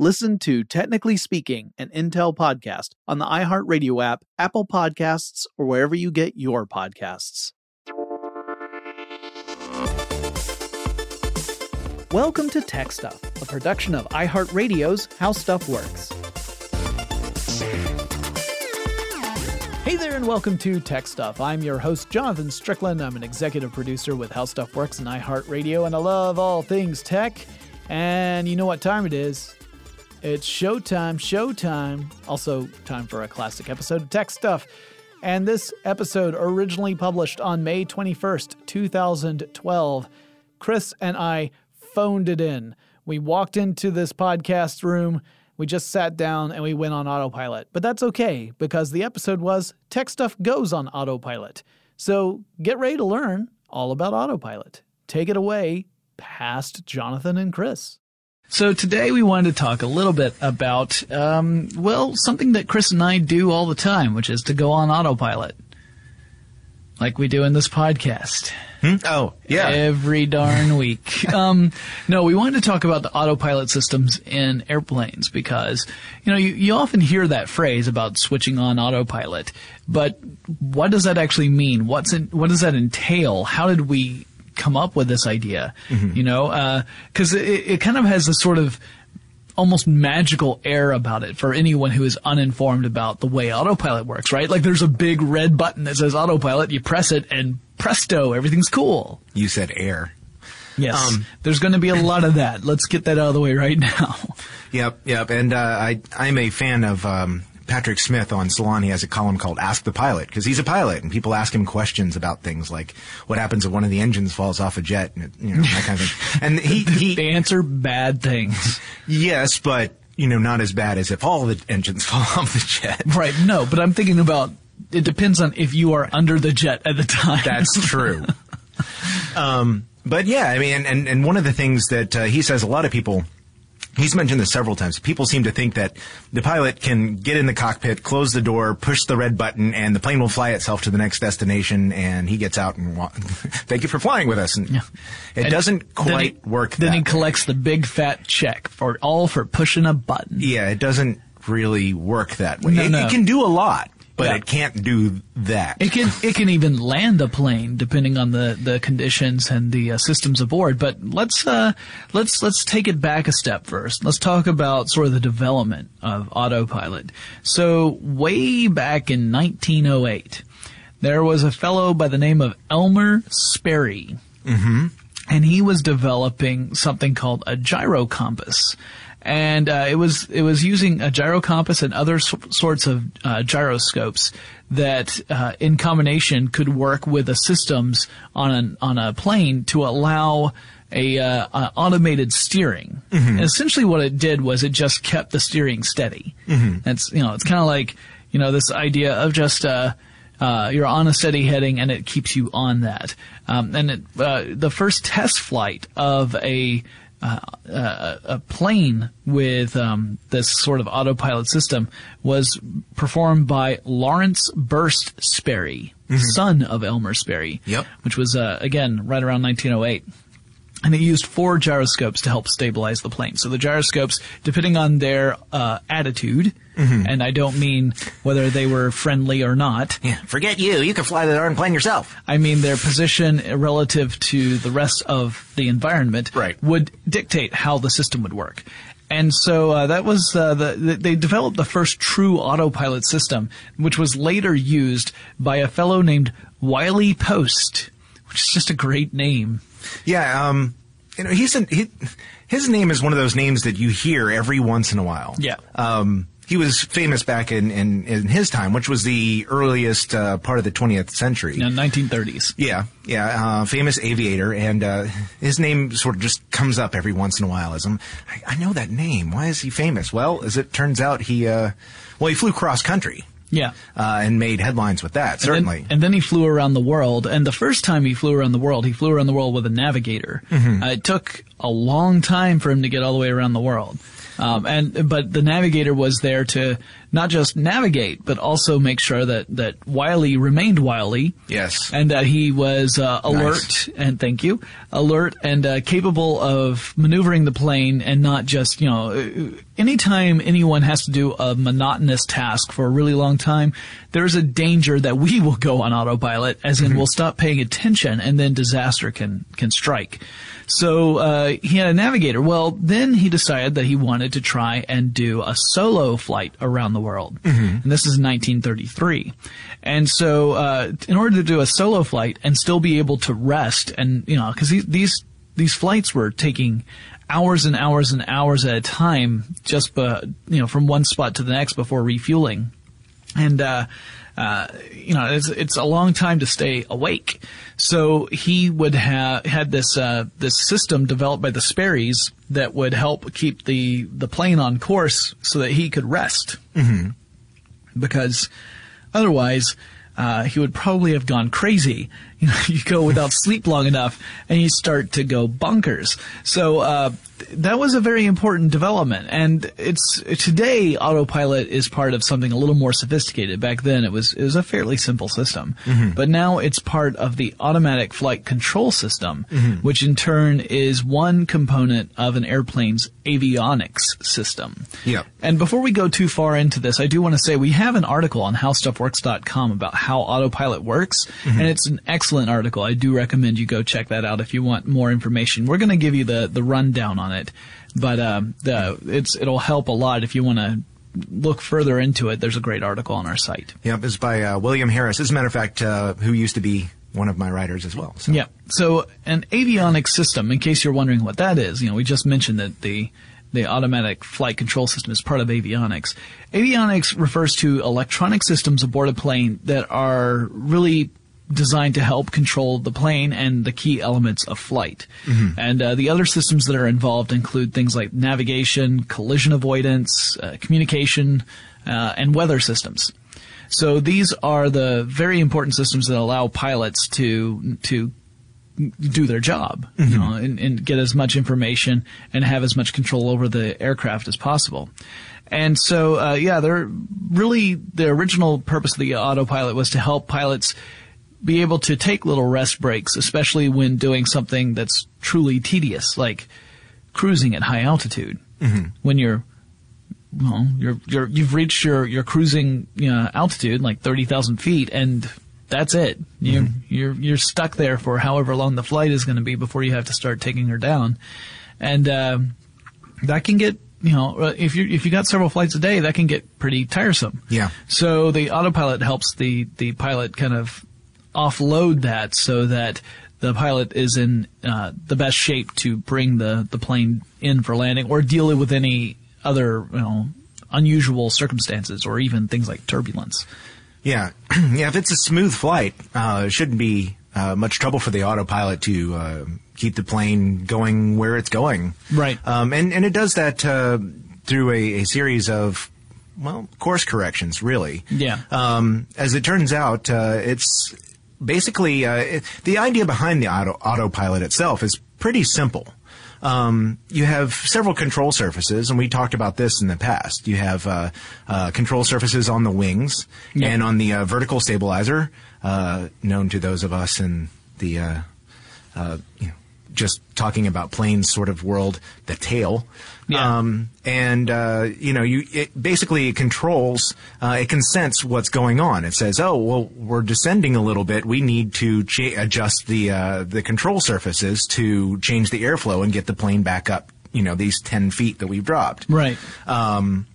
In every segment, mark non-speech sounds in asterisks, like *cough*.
Listen to Technically Speaking, an Intel podcast on the iHeartRadio app, Apple Podcasts, or wherever you get your podcasts. Welcome to Tech Stuff, a production of iHeartRadio's How Stuff Works. Hey there, and welcome to Tech Stuff. I'm your host, Jonathan Strickland. I'm an executive producer with How Stuff Works and iHeartRadio, and I love all things tech. And you know what time it is? It's showtime, showtime. Also, time for a classic episode of Tech Stuff. And this episode, originally published on May 21st, 2012, Chris and I phoned it in. We walked into this podcast room, we just sat down, and we went on autopilot. But that's okay, because the episode was Tech Stuff Goes on Autopilot. So get ready to learn all about autopilot. Take it away, past Jonathan and Chris. So today we wanted to talk a little bit about, um, well, something that Chris and I do all the time, which is to go on autopilot. Like we do in this podcast. Hmm? Oh, yeah. Every darn *laughs* week. um, no, we wanted to talk about the autopilot systems in airplanes because, you know, you, you often hear that phrase about switching on autopilot, but what does that actually mean? What's in, what does that entail? How did we come up with this idea? Mm-hmm. You know, because it, it kind of has this sort of almost magical air about it for anyone who is uninformed about the way autopilot works, right? Like there's a big red button that says autopilot, you press it and presto, everything's cool. You said air. Yes. Um, there's going to be a lot of that. Let's get that out of the way right *laughs* now. Yep, yep. And uh, I, I'm a fan of um, Patrick Smith on Salon. He has a column called "Ask the Pilot" because he's a pilot, and people ask him questions about things like what happens if one of the engines falls off a jet, and it, you know that kind of thing. *laughs* And he, he they answer bad things. yes, but you know not as bad as if all the engines *laughs* fall off the jet. Right. No, but I'm thinking about it depends on if you are under the jet at the time. That's true. *laughs* um, but yeah, I mean, and, and one of the things that uh, he says a lot of people, he's mentioned this several times, people seem to think that the pilot can get in the cockpit, close the door, push the red button, and the plane will fly itself to the next destination, and he gets out and wa- *laughs* thank you for flying with us. And it And doesn't then quite he- work Then that he way. collects the big fat check for all for pushing a button. Yeah, it doesn't really work that way. No, it, no. it can do a lot. But Yeah. it can't do that. It can it can even land a plane depending on the, the conditions and the uh, systems aboard. But let's uh, let's let's take it back a step first. Let's talk about sort of the development of autopilot. So way back in 1908, there was a fellow by the name of Elmer Sperry and he was developing something called a gyro compass. And uh, it was it was using a gyro compass and other so- sorts of uh, gyroscopes that, uh, in combination, could work with the systems on an on a plane to allow a, uh, uh, automated steering. And essentially, what it did was it just kept the steering steady. That's you know it's kind of like you know this idea of just uh, uh, you're on a steady heading and it keeps you on that. Um, and it, uh, the first test flight of a uh, uh, a plane with um, this sort of autopilot system was performed by Lawrence Burst Sperry, son of Elmer Sperry. Yep. Which was uh, again right around 1908 and it used four gyroscopes to help stabilize the plane. So the gyroscopes, depending on their uh, attitude, and I don't mean whether they were friendly or not, yeah, forget you. You can fly the darn plane yourself. I mean their position relative to the rest of the environment Right. would dictate how the system would work. And so uh, that was uh, the, the they developed the first true autopilot system, which was later used by a fellow named Wiley Post, which is just a great name. Yeah, um, you know, he's an, he, his name is one of those names that you hear every once in a while. Yeah. Um, he was famous back in, in, in his time, which was the earliest uh, part of the 20th century. In the 1930s. Yeah, yeah, uh, famous aviator, and uh, his name sort of just comes up every once in a while as him. I, I know that name. Why is he famous? Well, as it turns out, he uh, well, he flew cross country Yeah. uh, and made headlines with that. And Certainly. then, and then he flew around the world. And the first time he flew around the world, he flew around the world with a navigator. Mm-hmm. Uh, it took a long time for him to get all the way around the world. Um, and but the navigator was there to not just navigate, but also make sure that that Wiley remained Wiley. Yes. and that he was uh, alert and thank you, alert and uh, capable of maneuvering the plane and not just you know. uh, Anytime anyone has to do a monotonous task for a really long time, there's a danger that we will go on autopilot, as in we'll stop paying attention, and then disaster can can strike. So uh, he had a navigator. Well, then he decided that he wanted to try and do a solo flight around the world, and this is 1933. And so, uh, in order to do a solo flight and still be able to rest, and you know, because these these these flights were taking hours and hours and hours at a time, just uh, you know, from one spot to the next before refueling. And uh, uh, you know it's it's a long time to stay awake. So he would have had this uh, this system developed by the Sperrys that would help keep the the plane on course so that he could rest. Mm-hmm. Because otherwise. Uh, he would probably have gone crazy. *laughs* You know, you go without *laughs* sleep long enough, and you start to go bonkers. So uh, that was a very important development. And it's today autopilot is part of something a little more sophisticated. Back then, it was it was a fairly simple system, mm-hmm. but now it's part of the automatic flight control system, mm-hmm. which in turn is one component of an airplane's avionics system. Yep. And before we go too far into this, I do want to say we have an article on howstuffworks.com about how autopilot works, mm-hmm. and it's an excellent article. I do recommend you go check that out if you want more information. We're going to give you the the rundown on it, but um, the it's it'll help a lot if you want to look further into it. There's a great article on our site. Yep, it's by uh, William Harris. As a matter of fact, uh, who used to be one of my writers as well. So. Yeah. So an avionics system, in case you're wondering what that is, you know, we just mentioned that the the automatic flight control system is part of avionics. Avionics refers to electronic systems aboard a plane that are really designed to help control the plane and the key elements of flight. And uh, the other systems that are involved include things like navigation, collision avoidance, uh, communication, uh, and weather systems. So these are the very important systems that allow pilots to to do their job, you know, and, and get as much information and have as much control over the aircraft as possible. And so, uh, yeah, they're really the original purpose of the autopilot was to help pilots be able to take little rest breaks, especially when doing something that's truly tedious, like cruising at high altitude. When you're well, you're you're you've reached your your cruising you know, altitude like thirty thousand feet, and that's it. You Mm-hmm. you're you're stuck there for however long the flight is going to be before you have to start taking her down, and um, that can get you know uh, if you if you got several flights a day, that can get pretty tiresome. Yeah. So the autopilot helps the the pilot kind of offload that so that the pilot is in uh, the best shape to bring the the plane in for landing or deal with any other you know unusual circumstances or even things like turbulence. Yeah, *clears throat* yeah. If it's a smooth flight, uh, it shouldn't be uh, much trouble for the autopilot to uh, keep the plane going where it's going. Right. Um, and and it does that uh, through a, a series of well course corrections, really. Yeah. Um, as it turns out, uh, it's basically uh, it, the idea behind the auto, autopilot itself is pretty simple. Um, you have several control surfaces, and we talked about this in the past. You have uh, uh, control surfaces on the wings Yep. and on the uh, vertical stabilizer, uh, known to those of us in the uh, uh, you know, just talking about planes sort of world, the tail. Yeah. Um, and uh, you know, you it basically it controls, uh, it can sense what's going on. It says, "Oh, well, we're descending a little bit. We need to cha- adjust the uh, the control surfaces to change the airflow and get the plane back up. You know, these ten feet that we've dropped." Right. Um,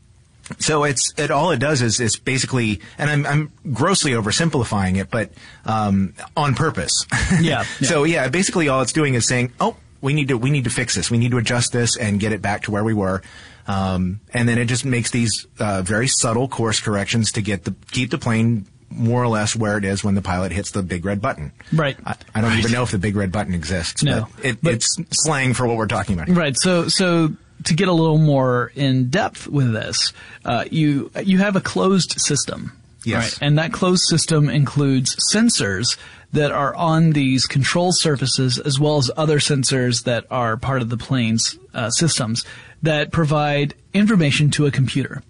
so it's it all it does is it's basically, and I'm I'm grossly oversimplifying it, but um, on purpose. Yeah, yeah. *laughs* so yeah, basically all it's doing is saying, oh, we need to we need to fix this, we need to adjust this and get it back to where we were. Um, and then it just makes these uh, very subtle course corrections to get the keep the plane more or less where it is when the pilot hits the big red button. Right. I, I don't even know if the big red button exists. No. but, it, But- it's slang for what we're talking about. Right. So so to get a little more in depth with this, uh, you you have a closed system. Yes. Right? And that closed system includes sensors that are on these control surfaces as well as other sensors that are part of the plane's uh, systems that provide information to a computer.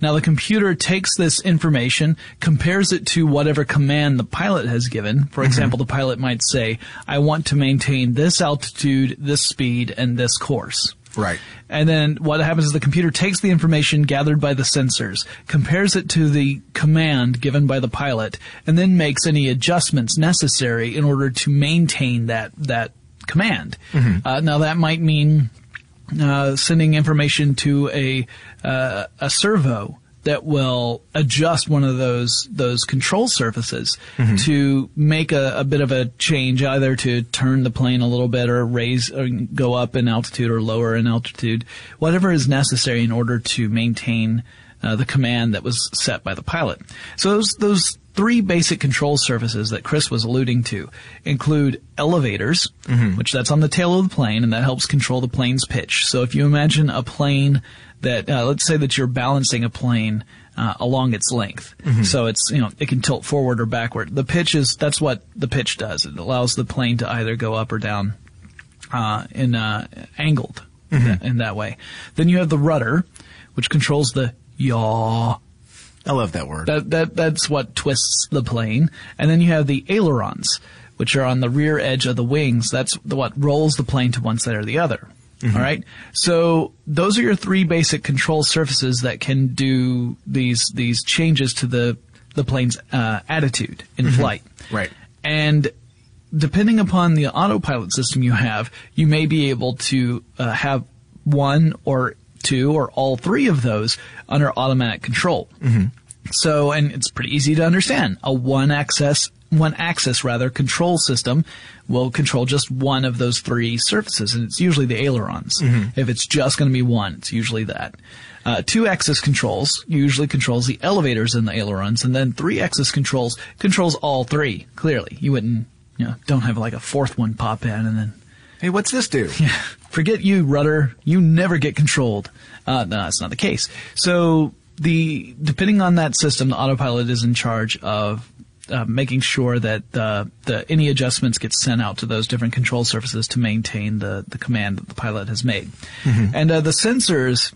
Now the computer takes this information, compares it to whatever command the pilot has given. For example, the pilot might say, I want to maintain this altitude, this speed, and this course. Right. And then what happens is the computer takes the information gathered by the sensors, compares it to the command given by the pilot, and then makes any adjustments necessary in order to maintain that that command. Uh, now that might mean uh, sending information to a uh, a servo that will adjust one of those those control surfaces mm-hmm. to make a, a bit of a change, either to turn the plane a little bit or raise or go up in altitude or lower in altitude, whatever is necessary in order to maintain uh, the command that was set by the pilot. So those those three basic control surfaces that Chris was alluding to include elevators, which that's on the tail of the plane, and that helps control the plane's pitch. So if you imagine a plane that, uh, let's say that you're balancing a plane uh, along its length, so it's you know it can tilt forward or backward. The pitch is that's what the pitch does. It allows the plane to either go up or down uh, in uh, angled in, that, in that way. Then you have the rudder, which controls the yaw I love that word. that, that that's what twists the plane. And then you have the ailerons, which are on the rear edge of the wings. That's what rolls the plane to one side or the other. All right. So those are your three basic control surfaces that can do these these changes to the the plane's uh, attitude in flight. Right. And depending upon the autopilot system you have, you may be able to uh, have one or two or all three of those under automatic control. So, and it's pretty easy to understand. A one access, one axis rather, control system will control just one of those three surfaces, and it's usually the ailerons. If it's just going to be one, it's usually that. Uh, two axis controls usually controls the elevators and the ailerons, and then three axis controls controls all three. Clearly, you wouldn't, you know, don't have like a fourth one pop in and then hey, what's this do? *laughs* forget you, rudder. You never get controlled. Uh, no, that's not the case. So the depending on that system, the autopilot is in charge of uh, making sure that the, the any adjustments get sent out to those different control surfaces to maintain the the command that the pilot has made. And uh, the sensors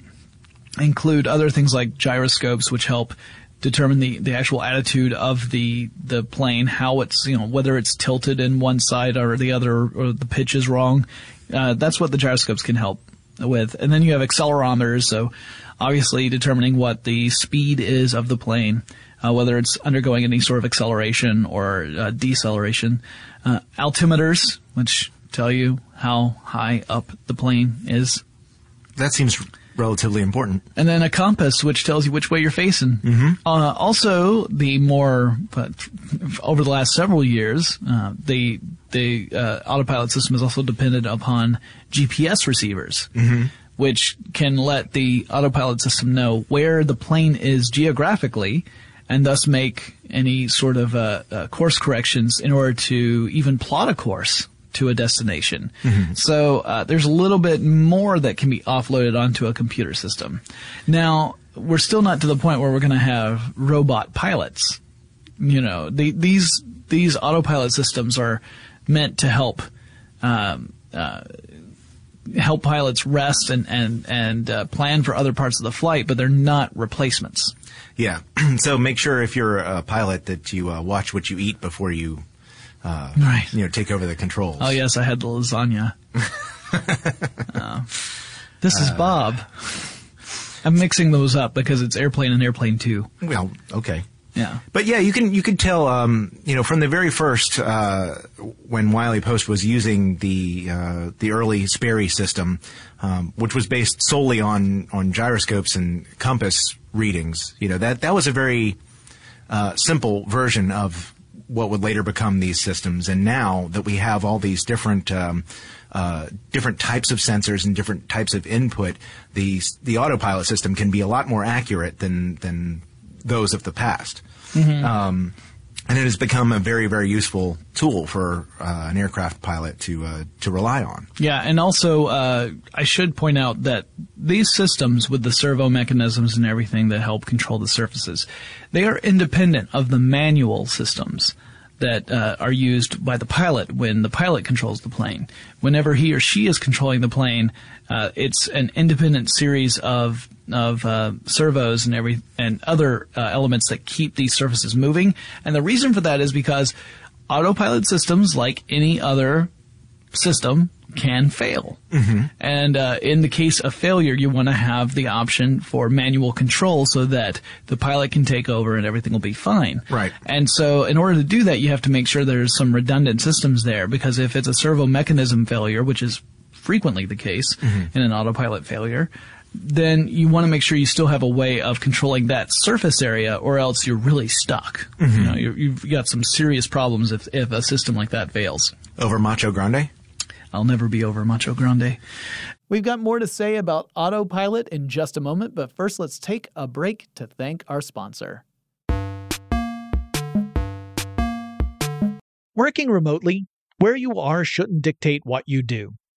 include other things like gyroscopes, which help determine the, the actual attitude of the the plane, how it's you know whether it's tilted in one side or the other, or the pitch is wrong. Uh, that's what the gyroscopes can help with. And then you have accelerometers, so obviously determining what the speed is of the plane, uh, whether it's undergoing any sort of acceleration or uh, deceleration. Uh, altimeters, which tell you how high up the plane is. That seems relatively important. And then a compass, which tells you which way you're facing. Mm-hmm. Uh, also, the more, but over the last several years, uh, the the uh, autopilot system is also dependent upon GPS receivers, Mm-hmm. which can let the autopilot system know where the plane is geographically, and thus make any sort of uh, uh, course corrections in order to even plot a course to a destination. So uh, there's a little bit more that can be offloaded onto a computer system. Now we're still not to the point where we're going to have robot pilots. You know, the, these these autopilot systems are meant to help um, uh, help pilots rest and and and uh, plan for other parts of the flight, but they're not replacements. Yeah. *clears throat* so make sure if you're a pilot that you uh, watch what you eat before you, uh, Right. you know, take over the controls. Oh yes, I had the lasagna. Uh, *laughs* this is Bob. I'm mixing those up because it's airplane and airplane two. Well, okay. Yeah. But yeah, you can you could tell um, you know from the very first uh, when Wiley Post was using the uh, the early Sperry system, um, which was based solely on on gyroscopes and compass readings. You know that that was a very uh, simple version of what would later become these systems. And now that we have all these different um, uh, different types of sensors and different types of input, the the autopilot system can be a lot more accurate than than those of the past. Um, and it has become a very very useful tool for uh, an aircraft pilot to uh, to rely on. Yeah, and also uh, I should point out that these systems with the servo mechanisms and everything that help control the surfaces, they are independent of the manual systems that uh, are used by the pilot when the pilot controls the plane. Whenever he or she is controlling the plane, uh, it's an independent series of of uh, servos and every and other uh, elements that keep these surfaces moving. And the reason for that is because autopilot systems, like any other system can fail. And uh, in the case of failure, you want to have the option for manual control so that the pilot can take over and everything will be fine. Right. And so, in order to do that, you have to make sure there's some redundant systems there because if it's a servo mechanism failure, which is frequently the case mm-hmm. in an autopilot failure, then you want to make sure you still have a way of controlling that surface area, or else you're really stuck. Mm-hmm. You know, you're, you've got some serious problems if, if a system like that fails. Over Macho Grande. I'll never be over Macho Grande. We've got more to say about autopilot in just a moment, but first let's take a break to thank our sponsor. Working remotely, where you are shouldn't dictate what you do.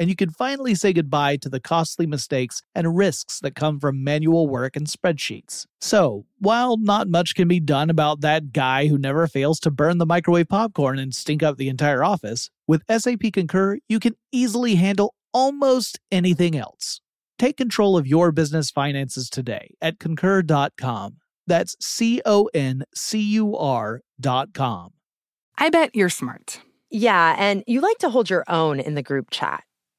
And you can finally say goodbye to the costly mistakes and risks that come from manual work and spreadsheets. So, while not much can be done about that guy who never fails to burn the microwave popcorn and stink up the entire office, with SAP Concur, you can easily handle almost anything else. Take control of your business finances today at concur.com. That's C O N C U R.com. I bet you're smart. Yeah, and you like to hold your own in the group chat.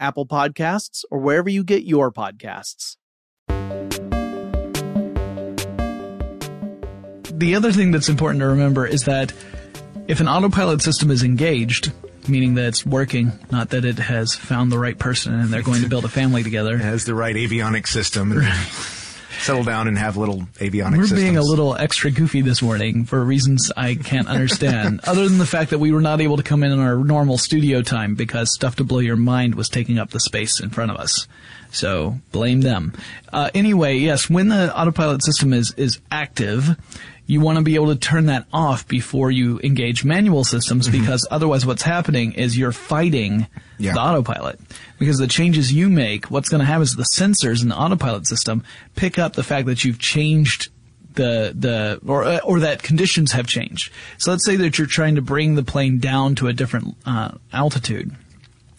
Apple Podcasts, or wherever you get your podcasts. The other thing that's important to remember is that if an autopilot system is engaged, meaning that it's working, not that it has found the right person and they're going to build a family together. It has the right avionic system. *laughs* Settle down and have little avionic We're systems. being a little extra goofy this morning for reasons I can't understand, *laughs* other than the fact that we were not able to come in on our normal studio time because Stuff to Blow Your Mind was taking up the space in front of us. So blame them. Uh, anyway, yes, when the autopilot system is, is active, you want to be able to turn that off before you engage manual systems Mm-hmm. because otherwise what's happening is you're fighting Yeah. the autopilot. Because the changes you make, what's going to happen is the sensors in the autopilot system pick up the fact that you've changed the the or or that conditions have changed. So let's say that you're trying to bring the plane down to a different uh, altitude,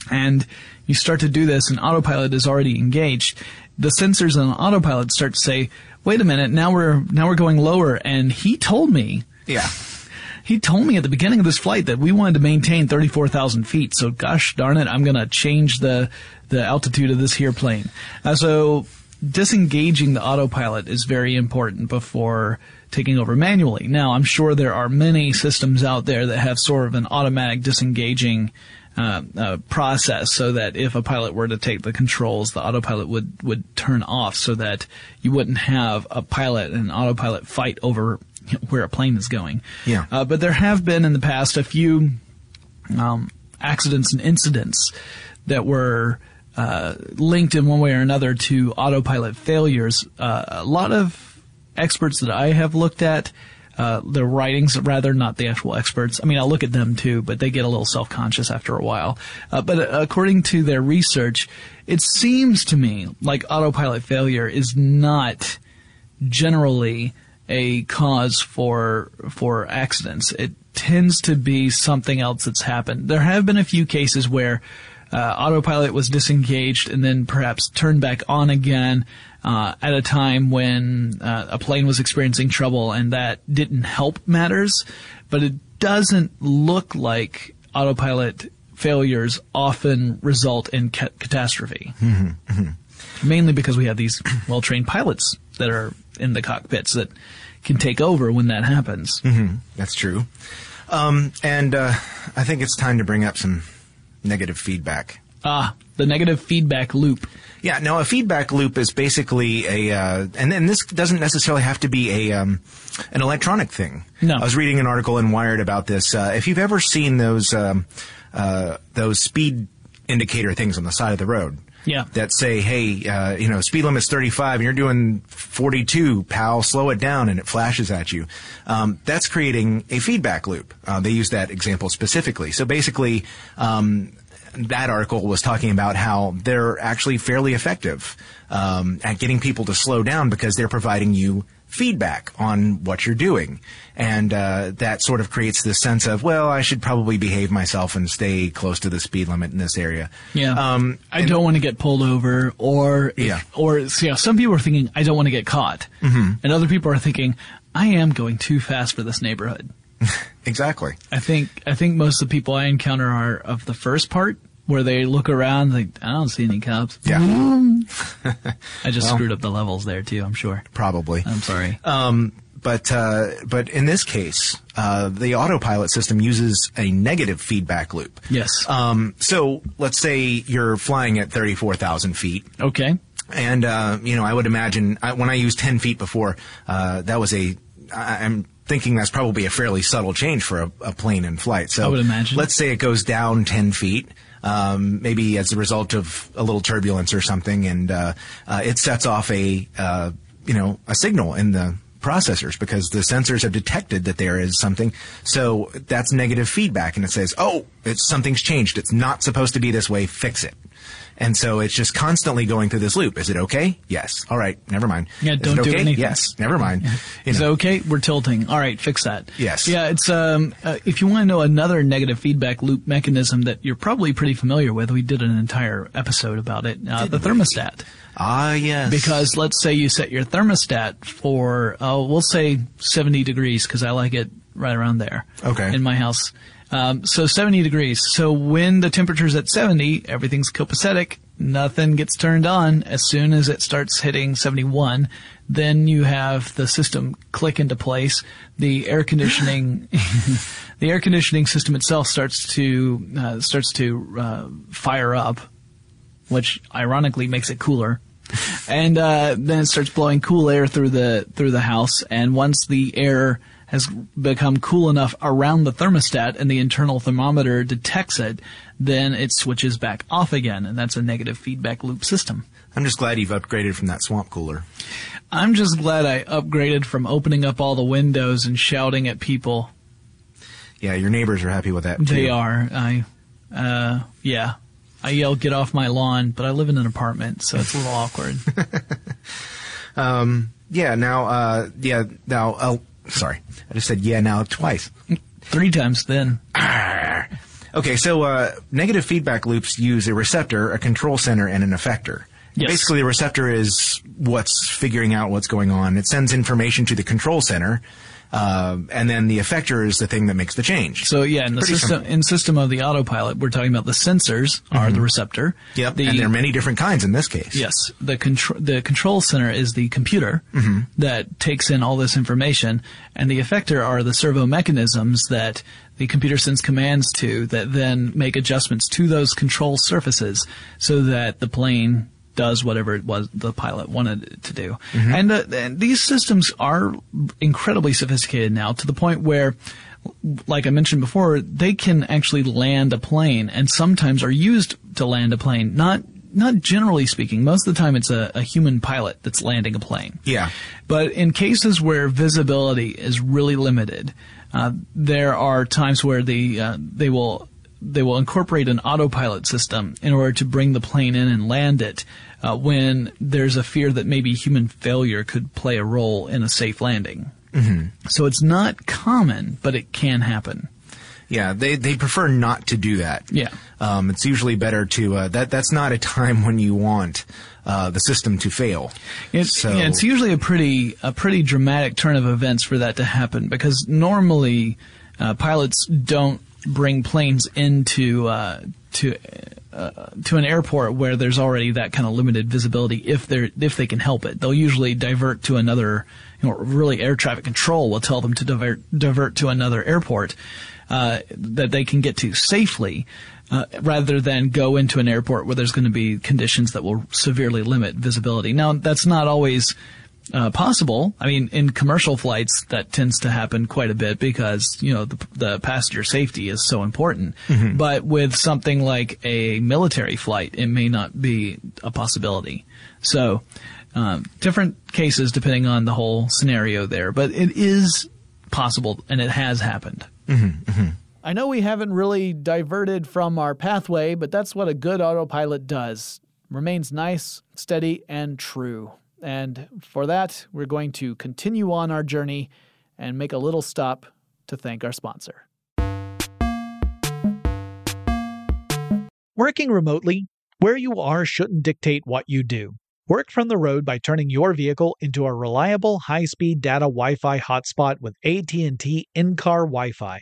and you start to do this, and autopilot is already engaged. The sensors on autopilot start to say, "Wait a minute, now we're now we're going lower," and he told me yeah. he told me at the beginning of this flight that we wanted to maintain 34,000 feet. So gosh darn it, I'm going to change the, the altitude of this here plane. Uh, so disengaging the autopilot is very important before taking over manually. Now, I'm sure there are many systems out there that have sort of an automatic disengaging uh, uh, process so that if a pilot were to take the controls, the autopilot would, would turn off so that you wouldn't have a pilot and an autopilot fight over where a plane is going. Yeah. Uh, but there have been in the past a few um, accidents and incidents that were uh, linked in one way or another to autopilot failures. Uh, a lot of experts that I have looked at, uh, their writings, rather not the actual experts. I mean, I'll look at them too, but they get a little self-conscious after a while. Uh, but according to their research, it seems to me like autopilot failure is not generally a cause for for accidents. It tends to be something else that's happened. There have been a few cases where uh, autopilot was disengaged and then perhaps turned back on again uh, at a time when uh, a plane was experiencing trouble, and that didn't help matters. But it doesn't look like autopilot failures often result in ca- catastrophe mainly because we have these well-trained pilots that are in the cockpits that can take over when that happens. That's true. Um, and uh, I think it's time to bring up some negative feedback. Ah, the negative feedback loop. Yeah, no, a feedback loop is basically a, uh, and then this doesn't necessarily have to be a um, an electronic thing. No. I was reading an article in Wired about this. Uh, if you've ever seen those um, uh, those speed indicator things on the side of the road, Yeah. that say, hey, uh, you know, speed limit's 35 and you're doing 42, pal, slow it down, and it flashes at you. Um, that's creating a feedback loop. Uh, they use that example specifically. So basically, um, that article was talking about how they're actually fairly effective um, at getting people to slow down because they're providing you feedback on what you're doing. And uh, that sort of creates this sense of, well, I should probably behave myself and stay close to the speed limit in this area. Yeah. Um, I don't want to get pulled over, or if- Yeah. or so, yeah. Some people are thinking I don't want to get caught, mm-hmm. and other people are thinking I am going too fast for this neighborhood. *laughs* Exactly. I think I think most of the people I encounter are of the first part where they look around like I don't see any cops. Yeah. *laughs* I just Well. screwed up the levels there too. I'm sure. Probably. I'm sorry. Um, but uh, but in this case, uh, the autopilot system uses a negative feedback loop. yes. Um, so let's say you're flying at thirty four thousand feet. okay. And, uh, you know, I would imagine I, when I used 10 feet before, uh, that was a, I, I'm thinking that's probably a fairly subtle change for a, a plane in flight. So I would imagine. let's say it goes down 10 feet. Um, maybe as a result of a little turbulence or something, and uh, uh, it sets off a uh, you know a signal in the processors because the sensors have detected that there is something. So that's negative feedback, and it says, "Oh, it's something's changed. It's not supposed to be this way. Fix it." And so it's just constantly going through this loop. Is it okay? Yes. All right. Never mind. Yeah, don't it do anything. Yes. Never mind. You Is it okay? We're tilting. All right, fix that. Yes. Yeah, it's um. Uh, if you want to know another negative feedback loop mechanism that you're probably pretty familiar with, we did an entire episode about it. Uh, the thermostat. Ah, yes. Because let's say you set your thermostat for, oh, we'll say 70 degrees because I like it right around there. Okay. In my house. Um, so 70 degrees. So when the temperature's at 70, everything's copacetic. Nothing gets turned on. As soon as it starts hitting 71, then you have the system click into place. The air conditioning, *laughs* the air conditioning system itself starts to, uh, starts to, uh, fire up which ironically makes it cooler. And uh, then it starts blowing cool air through the through the house. And once the air has become cool enough around the thermostat and the internal thermometer detects it, then it switches back off again, and that's a negative feedback loop system. I'm just glad you've upgraded from that swamp cooler. I'm just glad I upgraded from opening up all the windows and shouting at people. Yeah, your neighbors are happy with that too. They are. I, uh, yeah. I yell, get off my lawn, but I live in an apartment, so it's a little *laughs* awkward. Yeah. Now. Uh. Yeah. Now. Oh. Sorry. I just said yeah. Now twice. Three times then. Okay, so uh, negative feedback loops use a receptor, a control center, and an effector. Yes. Basically, the receptor is what's figuring out what's going on. It sends information to the control center, uh, and then the effector is the thing that makes the change. So yeah, in the system simple. in system of the autopilot, we're talking about the sensors are the receptor. Yep, The, and there are many different kinds in this case. yes, the control the control center is the computer that takes in all this information, and the effector are the servo mechanisms that the computer sends commands to that then make adjustments to those control surfaces so that the plane does whatever it was the pilot wanted it to do. And, uh, and these systems are incredibly sophisticated now to the point where like I mentioned before, they can actually land a plane and sometimes are used to land a plane. Not, not generally speaking. Most of the time it's a, a human pilot that's landing a plane. Yeah. But in cases where visibility is really limited, uh, there are times where the uh, they will they will incorporate an autopilot system in order to bring the plane in and land it uh, when there's a fear that maybe human failure could play a role in a safe landing. Mm-hmm. So it's not common, but it can happen. Yeah, they they prefer not to do that. Yeah. Um, it's usually better to uh, that. That's not a time when you want uh, the system to fail. It's, So- yeah, it's usually a pretty a pretty dramatic turn of events for that to happen because normally uh, pilots don't bring planes into uh, to uh, to an airport where there's already that kind of limited visibility if they are if they can help it. They'll usually divert to another. You know, really, air traffic control will tell them to divert divert to another airport uh, that they can get to safely. Uh, rather than go into an airport where there's going to be conditions that will severely limit visibility. Now, that's not always uh, possible. I mean, in commercial flights, that tends to happen quite a bit because you know the, the passenger safety is so important. But with something like a military flight, it may not be a possibility. So, um, different cases depending on the whole scenario there. But it is possible, and it has happened. I know we haven't really diverted from our pathway, but that's what a good autopilot does. Remains nice, steady, and true. And for that, we're going to continue on our journey and make a little stop to thank our sponsor. Working remotely, where you are shouldn't dictate what you do. Work from the road by turning your vehicle into a reliable high-speed data Wi-Fi hotspot with AT&T in-car Wi-Fi.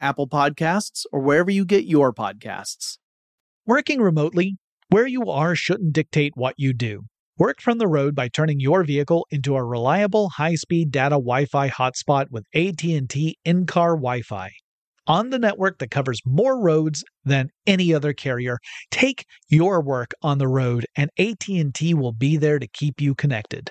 Apple Podcasts, or wherever you get your podcasts. Working remotely, where you are shouldn't dictate what you do. Work from the road by turning your vehicle into a reliable high-speed data Wi-Fi hotspot with AT&T in-car Wi-Fi. On the network that covers more roads than any other carrier, take your work on the road and AT&T will be there to keep you connected.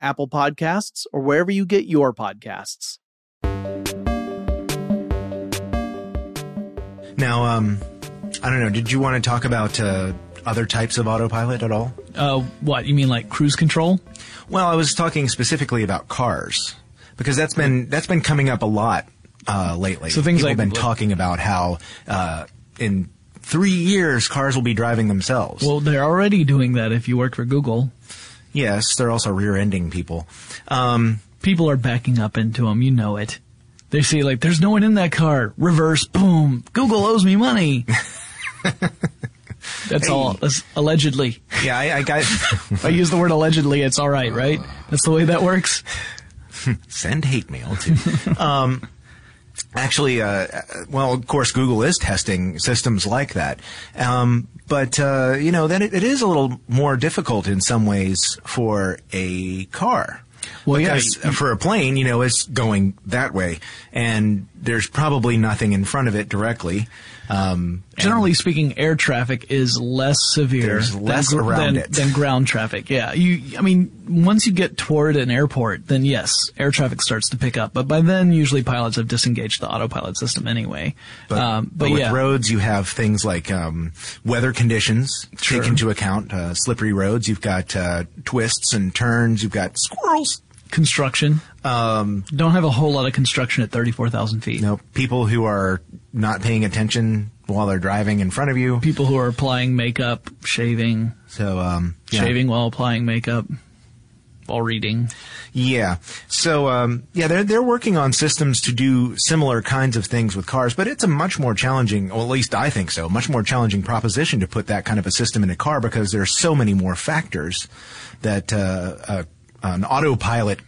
Apple Podcasts, or wherever you get your podcasts. Now, um, I don't know. Did you want to talk about uh, other types of autopilot at all? Uh, what you mean, like cruise control? Well, I was talking specifically about cars because that's been that's been coming up a lot uh, lately. So things People like have been talking about how uh, in three years cars will be driving themselves. Well, they're already doing that. If you work for Google, Yes, they're also rear-ending people. Um, people are backing up into them. You know it. They say like, "There's no one in that car." Reverse, boom. Google owes me money. *laughs* That's hey. all. That's allegedly. Yeah, I, I got. *laughs* I use the word allegedly, it's all right, right? That's the way that works. *laughs* Send hate mail too. um, actually, uh, well, of course, Google is testing systems like that. Um, but uh, you know, then it, it is a little more difficult in some ways for a car. Well, because yeah, for a plane, you know, it's going that way, and there's probably nothing in front of it directly. Um, Generally speaking, air traffic is less severe. There's less than, around than, it than ground traffic. Yeah, you. I mean, once you get toward an airport, then yes, air traffic starts to pick up. But by then, usually pilots have disengaged the autopilot system anyway. But, um, but, but with yeah. roads, you have things like um, weather conditions sure. take into account. Uh, slippery roads. You've got uh, twists and turns. You've got squirrels construction. Um, Don't have a whole lot of construction at 34,000 feet. No, people who are not paying attention while they're driving in front of you. People who are applying makeup, shaving. So, um, yeah. shaving while applying makeup, while reading. Yeah. So, um, yeah, they're they're working on systems to do similar kinds of things with cars, but it's a much more challenging, or at least I think so, much more challenging proposition to put that kind of a system in a car because there are so many more factors that uh, uh, an autopilot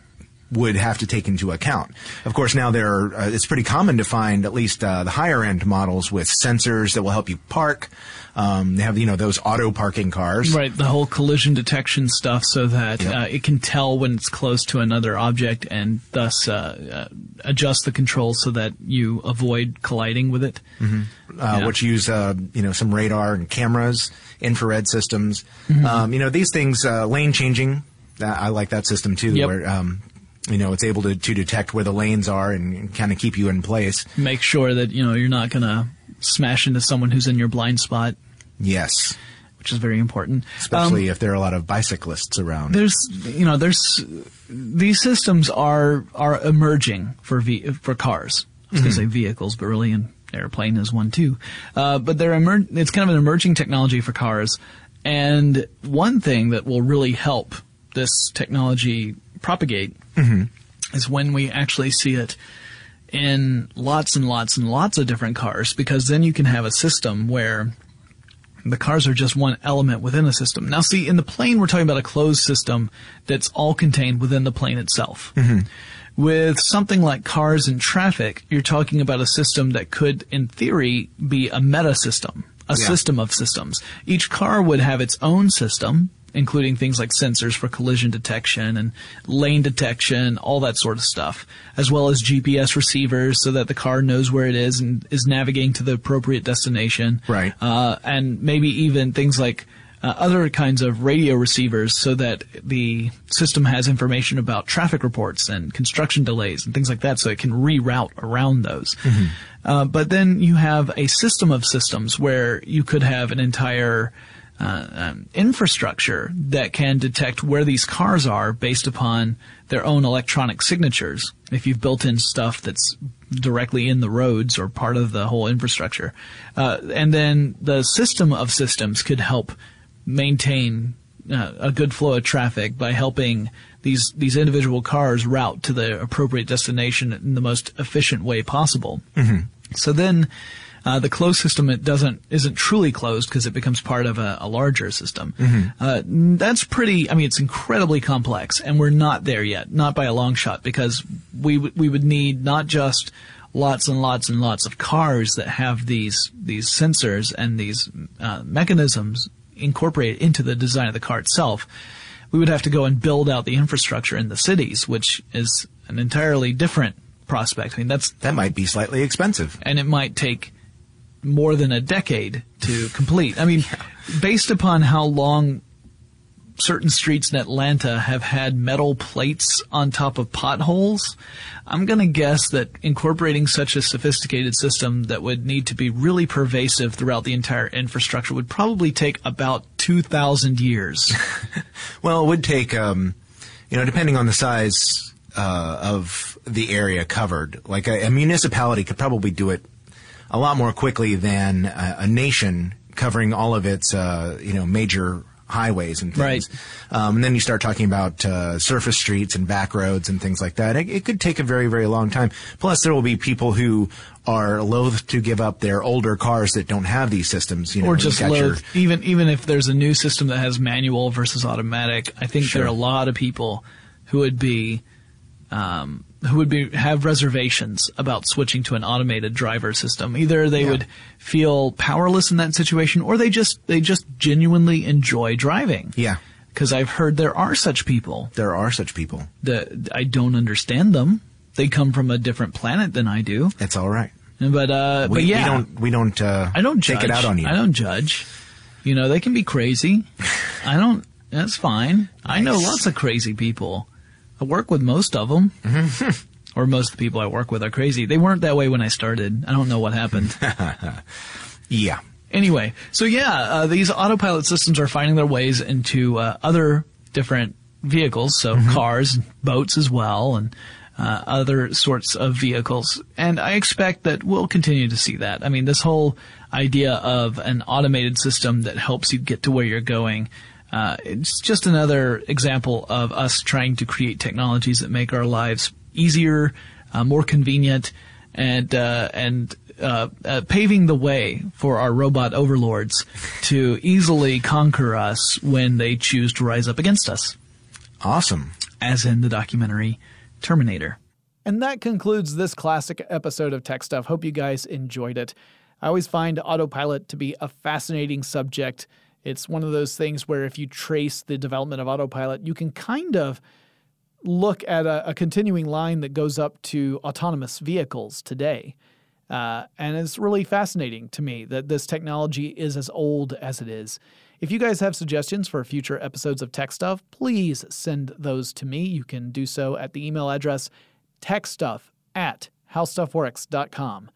would have to take into account. Of course, now there are, uh, it's pretty common to find at least uh, the higher end models with sensors that will help you park. Um, they have you know those auto parking cars, right? The whole collision detection stuff, so that yep. uh, it can tell when it's close to another object and thus uh, uh, adjust the controls so that you avoid colliding with it. Mm-hmm. Uh, yeah. Which use you know some radar and cameras, infrared systems. Mm-hmm. Um, you know these things lane changing I like that system too, yep. where um, you know it's able to, to detect where the lanes are and, kind of keep you in place. Make sure that you know you're not going to smash into someone who's in your blind spot. Yes, which is very important, especially um, if there are a lot of bicyclists around. There's you know there's these systems are are emerging for v, for cars. I was mm-hmm. going to say vehicles, but really an airplane is one too. Uh, but they're emer- it's kind of an emerging technology for cars. And one thing that will really help this technology propagate mm-hmm. is when we actually see it in lots and lots and lots of different cars because then you can have a system where the cars are just one element within a system. Now see, in the plane we're talking about a closed system that's all contained within the plane itself. Mm-hmm. With something like cars and traffic, you're talking about a system that could, in theory, be a meta system a yeah. system of systems. Each car would have its own system, including things like sensors for collision detection and lane detection, all that sort of stuff, as well as GPS receivers so that the car knows where it is and is navigating to the appropriate destination. Right. Uh, and maybe even things like uh, other kinds of radio receivers so that the system has information about traffic reports and construction delays and things like that so it can reroute around those. Uh, but then you have a system of systems where you could have an entire uh, um, infrastructure that can detect where these cars are based upon their own electronic signatures. If you've built in stuff that's directly in the roads or part of the whole infrastructure, uh, and then the system of systems could help maintain uh, a good flow of traffic by helping these these individual cars route to the appropriate destination in the most efficient way possible. So then, uh, the closed system it doesn't isn't truly closed because it becomes part of a, a larger system. Uh, that's pretty. I mean, it's incredibly complex, and we're not there yet, not by a long shot, because we w- we would need not just lots and lots and lots of cars that have these these sensors and these uh, mechanisms incorporated into the design of the car itself. We would have to go and build out the infrastructure in the cities, which is an entirely different prospect. I mean, that's That might be slightly expensive. and it might take more than a decade to complete. I mean, based upon how long certain streets in Atlanta have had metal plates on top of potholes, I'm going to guess that incorporating such a sophisticated system that would need to be really pervasive throughout the entire infrastructure would probably take about 2,000 years. *laughs* Well, it would take, um, you know, depending on the size uh, of the area covered. Like a, a municipality could probably do it a lot more quickly than a, a nation covering all of its, uh, you know, major highways and things. Um, and then you start talking about uh, surface streets and back roads and things like that. It, it could take a very, very long time. Plus, there will be people who are loath to give up their older cars that don't have these systems. You know, or just got your- Even even if there's a new system that has manual versus automatic, I think there are a lot of people who would be um, who would be have reservations about switching to an automated driver system. Either they Yeah. would feel powerless in that situation, or they just they just genuinely enjoy driving. Yeah, Because I've heard there are such people there are such people. that I don't understand them. They come from a different planet than I do. It's all right. But uh, We, but yeah, we don't we don't uh, I don't judge. take it out on you. I don't judge. You know, they can be crazy. *laughs* I don't. That's fine. I know lots of crazy people. I work with most of them. or most of the people I work with are crazy. They weren't that way when I started. I don't know what happened. *laughs* Yeah. Anyway, so yeah, uh, these autopilot systems are finding their ways into uh, other different vehicles, so cars, boats as well, and uh, other sorts of vehicles. And I expect that we'll continue to see that. I mean, this whole idea of an automated system that helps you get to where you're going. Uh, it's just another example of us trying to create technologies that make our lives easier, uh, more convenient, and uh, and uh, uh, paving the way for our robot overlords to easily conquer us when they choose to rise up against us, Awesome. as in the documentary Terminator. And that concludes this classic episode of Tech Stuff. Hope you guys enjoyed it. I always find autopilot to be a fascinating subject. It's one of those things where if you trace the development of autopilot, you can kind of look at a, a continuing line that goes up to autonomous vehicles today. Uh, and it's really fascinating to me that this technology is as old as it is. If you guys have suggestions for future episodes of Tech Stuff, please send those to me. You can do so at the email address techstuff at howstuffworks.com.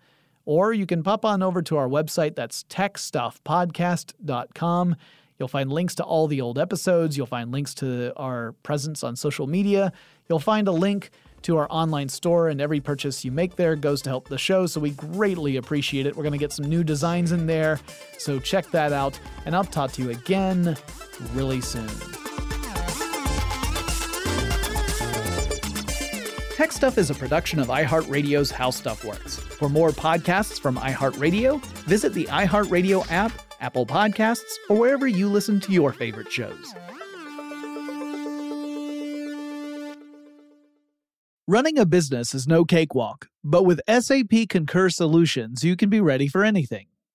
Or you can pop on over to our website, that's techstuffpodcast.com. You'll find links to all the old episodes. You'll find links to our presence on social media. You'll find a link to our online store, and every purchase you make there goes to help the show, so we greatly appreciate it. We're going to get some new designs in there, so check that out, and I'll talk to you again really soon. Tech Stuff is a production of iHeartRadio's How Stuff Works. For more podcasts from iHeartRadio, visit the iHeartRadio app, Apple Podcasts, or wherever you listen to your favorite shows. Running a business is no cakewalk, but with SAP Concur Solutions, you can be ready for anything.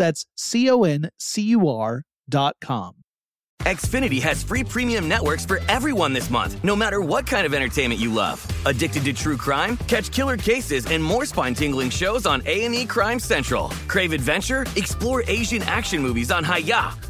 That's C O N C U R dot com. Xfinity has free premium networks for everyone this month, no matter what kind of entertainment you love. Addicted to true crime? Catch killer cases and more spine-tingling shows on A&E Crime Central. Crave adventure? Explore Asian action movies on Hi-YAH.